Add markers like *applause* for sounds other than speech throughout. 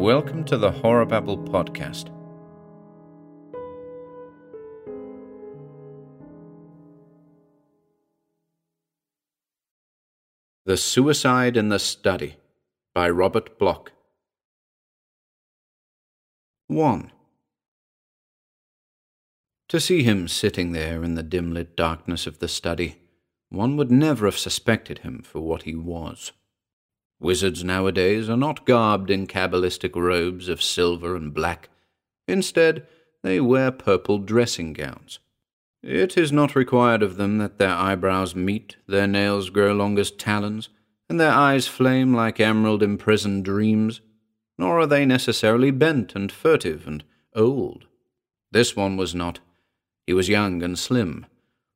Welcome to the Horror Babble podcast. The Suicide in the Study by Robert Bloch. 1. To see him sitting there in the dim lit darkness of the study, one would never have suspected him for what he was. Wizards nowadays are not garbed in cabalistic robes of silver and black. Instead, they wear purple dressing gowns. It is not required of them that their eyebrows meet, their nails grow long as talons, and their eyes flame like emerald imprisoned dreams, nor are they necessarily bent and furtive and old. This one was not. He was young and slim,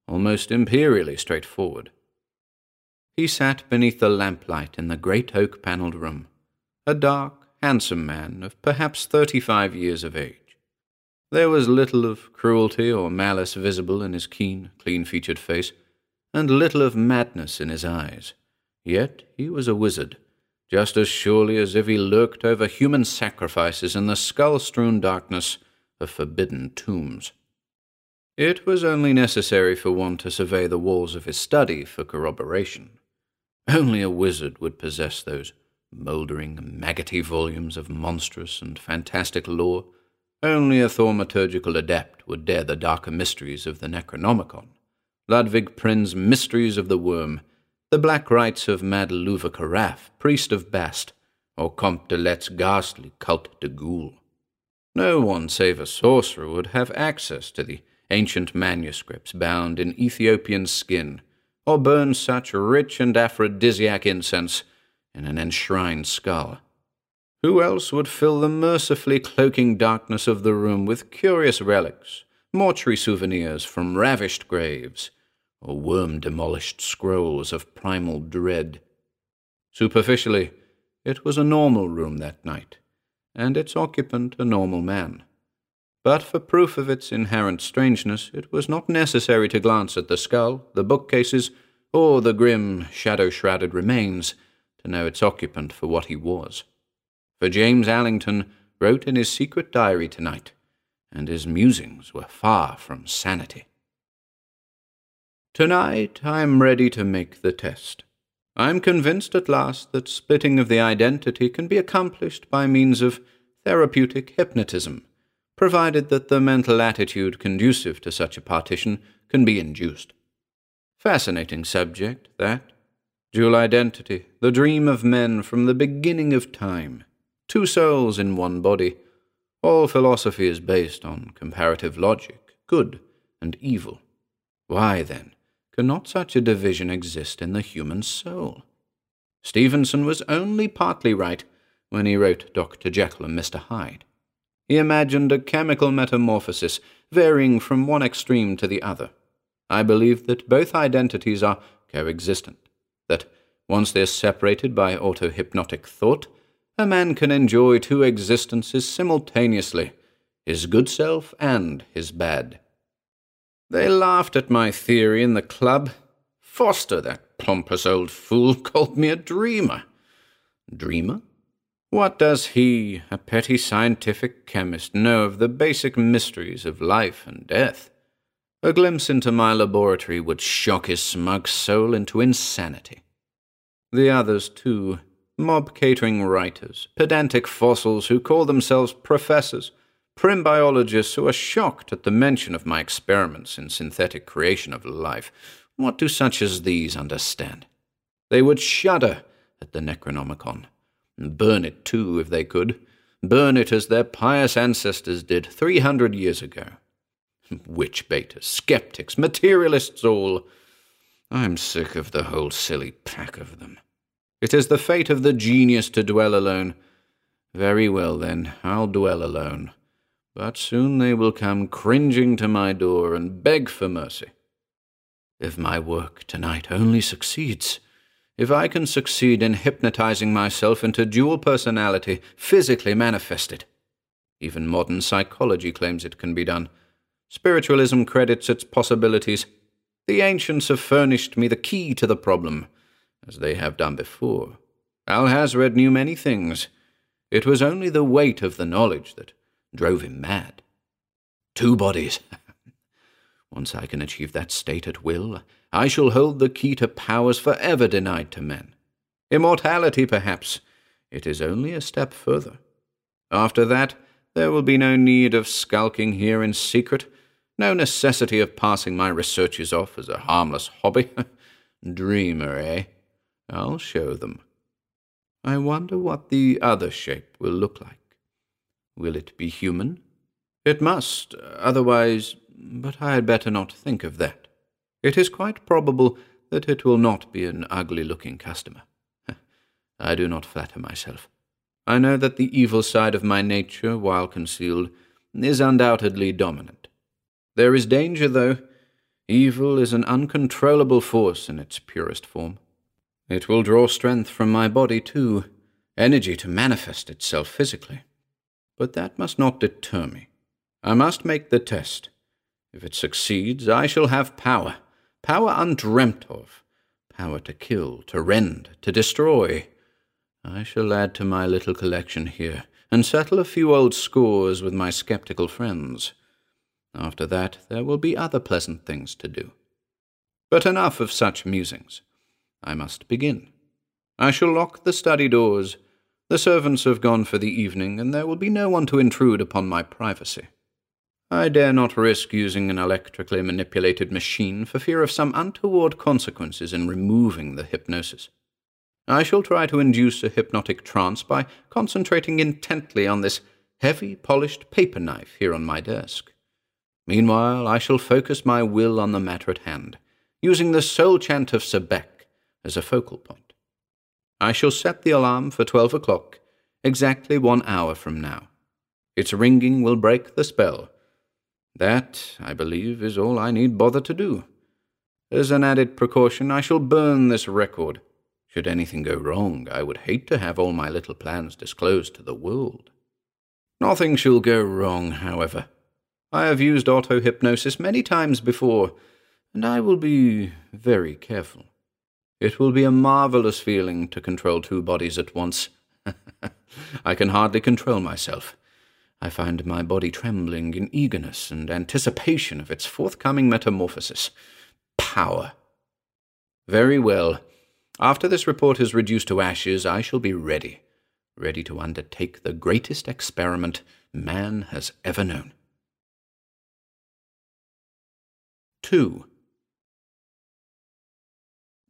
almost imperially straightforward. He sat beneath the lamplight in the great oak panelled room, a dark, handsome man of perhaps thirty five years of age. There was little of cruelty or malice visible in his keen, clean featured face, and little of madness in his eyes. Yet he was a wizard, just as surely as if he lurked over human sacrifices in the skull strewn darkness of forbidden tombs. It was only necessary for one to survey the walls of his study for corroboration. Only a wizard would possess those mouldering, maggoty volumes of monstrous and fantastic lore. Only a thaumaturgical adept would dare the darker mysteries of the Necronomicon. Ludvig Prinn's Mysteries of the Worm, the black rites of Mad Luveh-Keraph, priest of Bast, or Comte d'Erlette's ghastly Cultes des Goules. No one save a sorcerer would have access to the ancient manuscripts bound in Ethiopian skin or burn such rich and aphrodisiac incense in an enshrined skull. Who else would fill the mercifully cloaking darkness of the room with curious relics, mortuary souvenirs from ravished graves, or worm demolished scrolls of primal dread? Superficially, it was a normal room that night, and its occupant a normal man. But for proof of its inherent strangeness, it was not necessary to glance at the skull, the bookcases, or the grim, shadow shrouded remains to know its occupant for what he was. For James Allington wrote in his secret diary tonight, and his musings were far from sanity. Tonight I am ready to make the test. I am convinced at last that splitting of the identity can be accomplished by means of therapeutic hypnotism provided that the mental attitude conducive to such a partition can be induced. Fascinating subject, that. Dual identity, the dream of men from the beginning of time. Two souls in one body. All philosophy is based on comparative logic, good and evil. Why, then, cannot such a division exist in the human soul? Stevenson was only partly right when he wrote Dr. Jekyll and Mr. Hyde. He imagined a chemical metamorphosis varying from one extreme to the other. I believe that both identities are coexistent, that once they're separated by auto-hypnotic thought, a man can enjoy two existences simultaneously, his good self and his bad. They laughed at my theory in the club. Foster, that pompous old fool, *laughs* called me a dreamer. Dreamer? What does he, a petty scientific chemist, know of the basic mysteries of life and death? A glimpse into my laboratory would shock his smug soul into insanity. The others, too, mob catering writers, pedantic fossils who call themselves professors, prim biologists who are shocked at the mention of my experiments in synthetic creation of life. What do such as these understand? They would shudder at the Necronomicon and Burn it, too, if they could. Burn it as their pious ancestors did three hundred years ago. Witch baiters, skeptics, materialists all. I'm sick of the whole silly pack of them. It is the fate of the genius to dwell alone. Very well, then, I'll dwell alone. But soon they will come cringing to my door and beg for mercy. If my work tonight only succeeds, if I can succeed in hypnotizing myself into dual personality, physically manifested. Even modern psychology claims it can be done. Spiritualism credits its possibilities. The ancients have furnished me the key to the problem, as they have done before. Alhazred knew many things. It was only the weight of the knowledge that drove him mad. Two bodies. *laughs* Once I can achieve that state at will, I shall hold the key to powers forever denied to men. Immortality, perhaps. It is only a step further. After that, there will be no need of skulking here in secret, no necessity of passing my researches off as a harmless hobby. *laughs* Dreamer, eh? I'll show them. I wonder what the other shape will look like. Will it be human? It must, otherwise, but I had better not think of that. It is quite probable that it will not be an ugly looking customer. *laughs* I do not flatter myself. I know that the evil side of my nature, while concealed, is undoubtedly dominant. There is danger, though. Evil is an uncontrollable force in its purest form. It will draw strength from my body, too, energy to manifest itself physically. But that must not deter me. I must make the test. If it succeeds, I shall have power, power undreamt of, power to kill, to rend, to destroy. I shall add to my little collection here, and settle a few old scores with my skeptical friends. After that, there will be other pleasant things to do. But enough of such musings. I must begin. I shall lock the study doors. The servants have gone for the evening, and there will be no one to intrude upon my privacy. I dare not risk using an electrically manipulated machine for fear of some untoward consequences in removing the hypnosis. I shall try to induce a hypnotic trance by concentrating intently on this heavy polished paper knife here on my desk. Meanwhile, I shall focus my will on the matter at hand, using the soul chant of Sebek as a focal point. I shall set the alarm for twelve o'clock, exactly one hour from now. Its ringing will break the spell. That, I believe, is all I need bother to do. As an added precaution, I shall burn this record. Should anything go wrong, I would hate to have all my little plans disclosed to the world. Nothing shall go wrong, however. I have used auto hypnosis many times before, and I will be very careful. It will be a marvelous feeling to control two bodies at once. *laughs* I can hardly control myself. I find my body trembling in eagerness and anticipation of its forthcoming metamorphosis. Power. Very well. After this report is reduced to ashes, I shall be ready, ready to undertake the greatest experiment man has ever known. 2.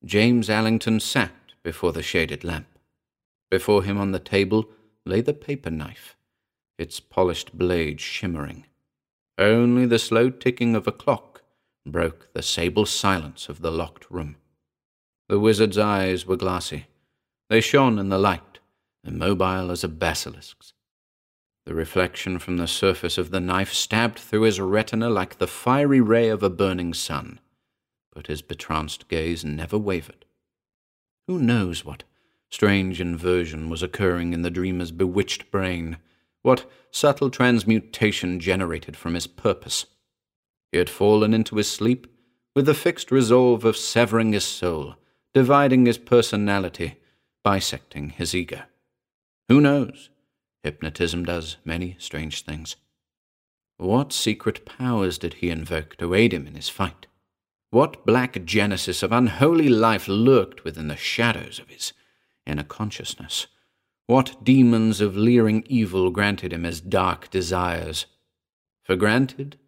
James Allington sat before the shaded lamp. Before him on the table lay the paper knife, its polished blade shimmering. Only the slow ticking of a clock broke the sable silence of the locked room. The wizard's eyes were glassy. They shone in the light, immobile as a basilisk's. The reflection from the surface of the knife stabbed through his retina like the fiery ray of a burning sun, but his betranced gaze never wavered. Who knows what strange inversion was occurring in the dreamer's bewitched brain, what subtle transmutation generated from his purpose? He had fallen into his sleep with the fixed resolve of severing his soul, dividing his personality, bisecting his ego. Who knows? Hypnotism does many strange things. What secret powers did he invoke to aid him in his fight? What black genesis of unholy life lurked within the shadows of his inner consciousness? What demons of leering evil granted him as dark desires? For granted,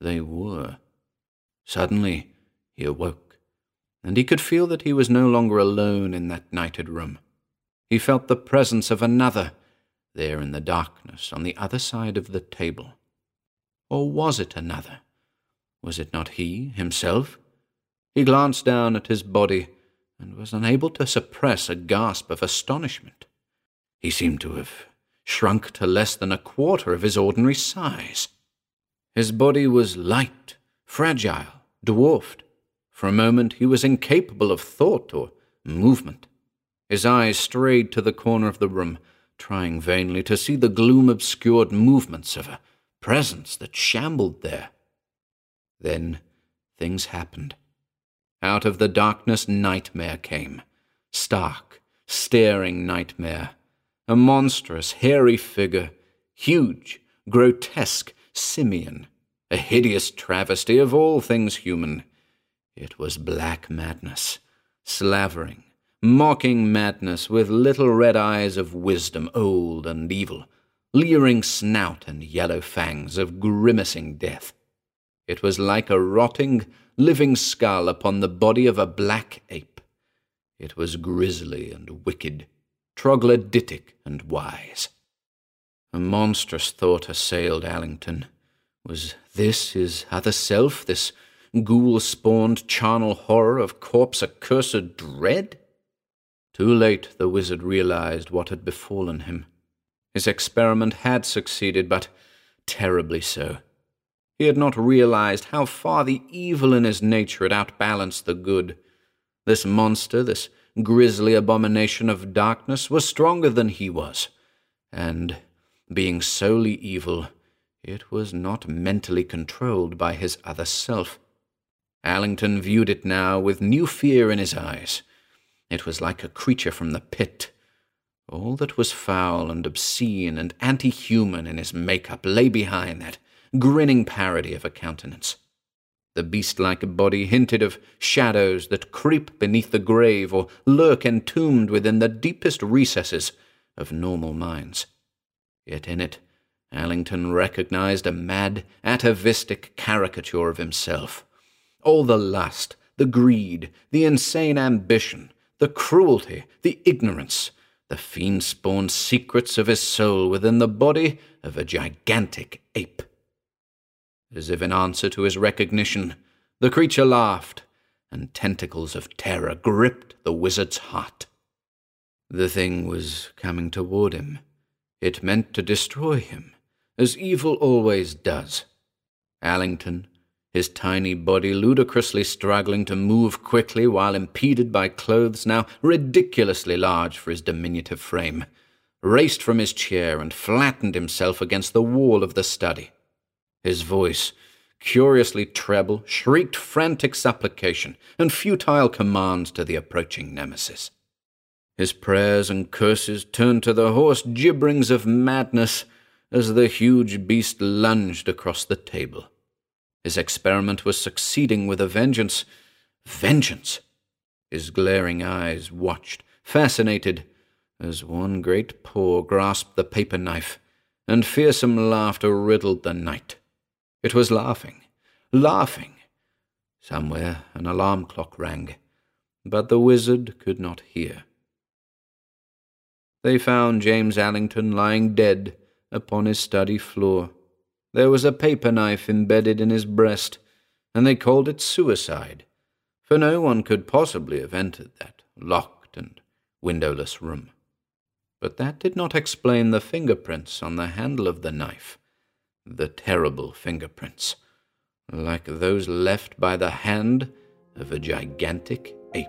they were. Suddenly, he awoke, and he could feel that he was no longer alone in that nighted room. He felt the presence of another, there in the darkness on the other side of the table. Or was it another? Was it not he, himself? He glanced down at his body and was unable to suppress a gasp of astonishment. He seemed to have shrunk to less than a quarter of his ordinary size. His body was light, fragile, dwarfed. For a moment he was incapable of thought or movement. His eyes strayed to the corner of the room, trying vainly to see the gloom obscured movements of a presence that shambled there. Then things happened. Out of the darkness, nightmare came. Stark, staring nightmare. a monstrous, hairy figure, huge, grotesque, simian, a hideous travesty of all things human. It was black madness, slavering, mocking madness with little red eyes of wisdom, old and evil, leering snout and yellow fangs of grimacing death. It was like a rotting, living skull upon the body of a black ape. It was grisly and wicked, troglodytic and wise. A monstrous thought assailed Allington. Was this his other self, this ghoul spawned charnel horror of corpse accursed dread? Too late the wizard realized what had befallen him. His experiment had succeeded, but terribly so. He had not realized how far the evil in his nature had outbalanced the good. This monster, this grisly abomination of darkness, was stronger than he was, and, being solely evil, it was not mentally controlled by his other self. Allington viewed it now with new fear in his eyes. It was like a creature from the pit. All that was foul and obscene and anti human in his make-up lay behind that grinning parody of a countenance. The beast like body hinted of shadows that creep beneath the grave or lurk entombed within the deepest recesses of normal minds. Yet in it, Allington recognized a mad, atavistic caricature of himself. All the lust, the greed, the insane ambition, the cruelty, the ignorance, the fiend spawned secrets of his soul within the body of a gigantic ape. As if in answer to his recognition, the creature laughed, and tentacles of terror gripped the wizard's heart. The thing was coming toward him. It meant to destroy him, as evil always does. Allington his tiny body ludicrously struggling to move quickly while impeded by clothes now ridiculously large for his diminutive frame, raced from his chair and flattened himself against the wall of the study. His voice, curiously treble, shrieked frantic supplication and futile commands to the approaching nemesis. His prayers and curses turned to the hoarse gibberings of madness as the huge beast lunged across the table. His experiment was succeeding with a vengeance. Vengeance! His glaring eyes watched, fascinated, as one great paw grasped the paper knife, and fearsome laughter riddled the night. It was laughing, laughing. Somewhere an alarm clock rang, but the wizard could not hear. They found James Allington lying dead upon his study floor. There was a paper knife embedded in his breast, and they called it suicide, for no one could possibly have entered that locked and windowless room. But that did not explain the fingerprints on the handle of the knife, the terrible fingerprints, like those left by the hand of a gigantic ape.